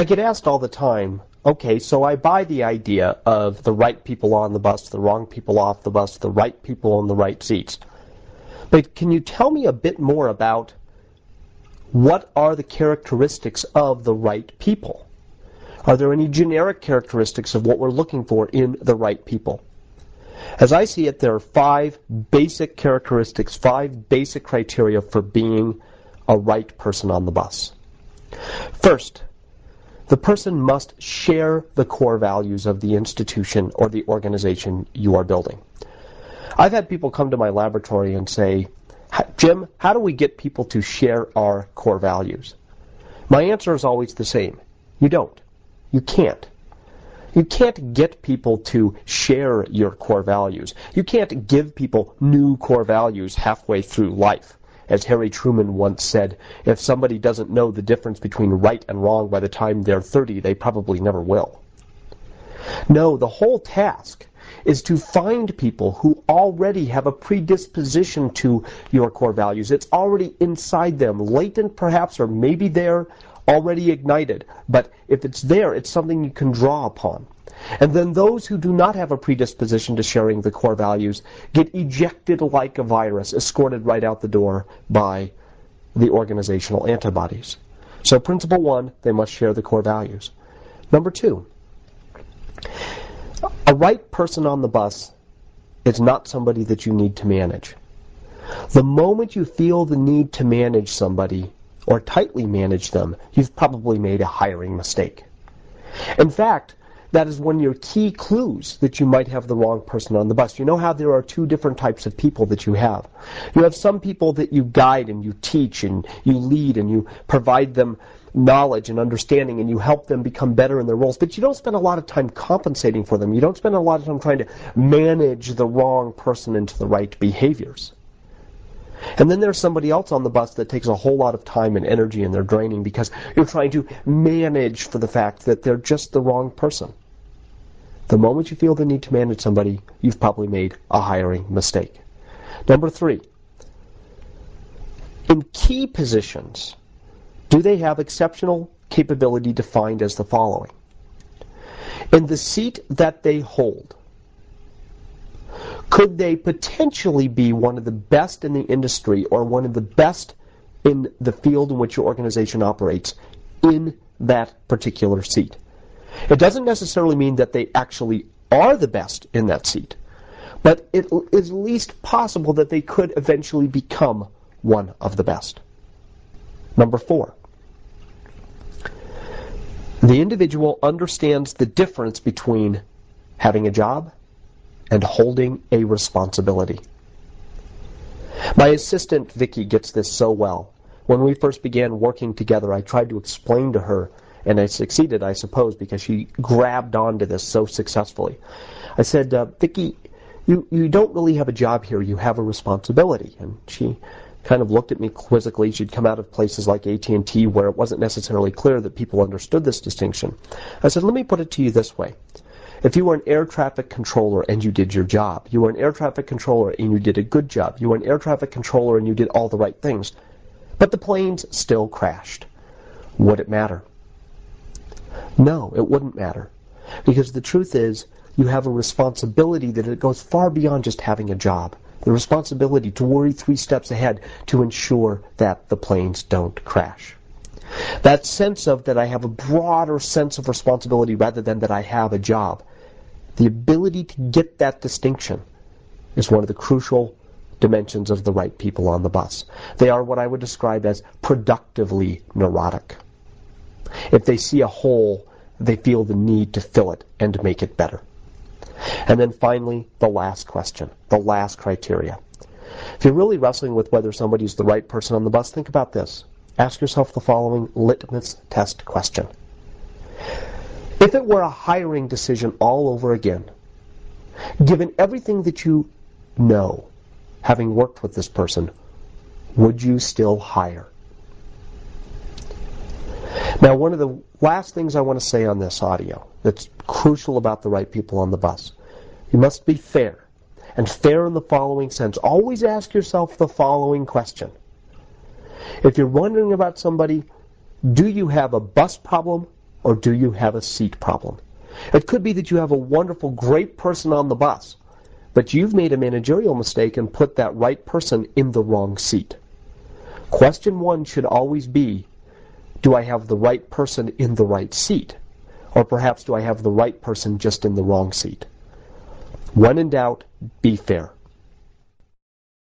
I get asked all the time, okay, so I buy the idea of the right people on the bus, the wrong people off the bus, the right people on the right seats. But can you tell me a bit more about what are the characteristics of the right people? Are there any generic characteristics of what we're looking for in the right people? As I see it, there are five basic characteristics, five basic criteria for being a right person on the bus. First, the person must share the core values of the institution or the organization you are building. I've had people come to my laboratory and say, Jim, how do we get people to share our core values? My answer is always the same. You don't. You can't. You can't get people to share your core values. You can't give people new core values halfway through life. As Harry Truman once said, if somebody doesn't know the difference between right and wrong by the time they're 30, they probably never will. No, the whole task is to find people who already have a predisposition to your core values. It's already inside them, latent perhaps, or maybe they're already ignited. But if it's there, it's something you can draw upon. And then those who do not have a predisposition to sharing the core values get ejected like a virus, escorted right out the door by the organizational antibodies. So principle one, they must share the core values. Number two, a right person on the bus is not somebody that you need to manage. The moment you feel the need to manage somebody or tightly manage them, you've probably made a hiring mistake. In fact, that is one of your key clues that you might have the wrong person on the bus. You know how there are two different types of people that you have. You have some people that you guide and you teach and you lead and you provide them knowledge and understanding and you help them become better in their roles, but you don't spend a lot of time compensating for them. You don't spend a lot of time trying to manage the wrong person into the right behaviors. And then there's somebody else on the bus that takes a whole lot of time and energy and they're draining because you're trying to manage for the fact that they're just the wrong person. The moment you feel the need to manage somebody, you've probably made a hiring mistake. Number three, in key positions, do they have exceptional capability defined as the following? In the seat that they hold, could they potentially be one of the best in the industry or one of the best in the field in which your organization operates in that particular seat? It doesn't necessarily mean that they actually are the best in that seat, but it is least possible that they could eventually become one of the best. Number four, the individual understands the difference between having a job and holding a responsibility. My assistant, Vicky gets this so well. When we first began working together, I tried to explain to her, and I succeeded, I suppose, because she grabbed onto this so successfully. I said, uh, Vicki, you, you don't really have a job here, you have a responsibility. And she kind of looked at me quizzically. She'd come out of places like AT&T where it wasn't necessarily clear that people understood this distinction. I said, let me put it to you this way. If you were an air traffic controller and you did your job, you were an air traffic controller and you did a good job, you were an air traffic controller and you did all the right things, but the planes still crashed, would it matter? No, it wouldn't matter. Because the truth is, you have a responsibility that it goes far beyond just having a job. The responsibility to worry three steps ahead to ensure that the planes don't crash. That sense of that I have a broader sense of responsibility rather than that I have a job the ability to get that distinction is one of the crucial dimensions of the right people on the bus. They are what I would describe as productively neurotic. If they see a hole, they feel the need to fill it and make it better. And then finally, the last question, the last criteria. If you're really wrestling with whether somebody's the right person on the bus, think about this. Ask yourself the following litmus test question. If it were a hiring decision all over again, given everything that you know, having worked with this person, would you still hire? Now, one of the last things I want to say on this audio that's crucial about the right people on the bus, you must be fair. And fair in the following sense. Always ask yourself the following question. If you're wondering about somebody, do you have a bus problem or do you have a seat problem? It could be that you have a wonderful, great person on the bus, but you've made a managerial mistake and put that right person in the wrong seat. Question one should always be, do I have the right person in the right seat? Or perhaps do I have the right person just in the wrong seat? When in doubt, be fair.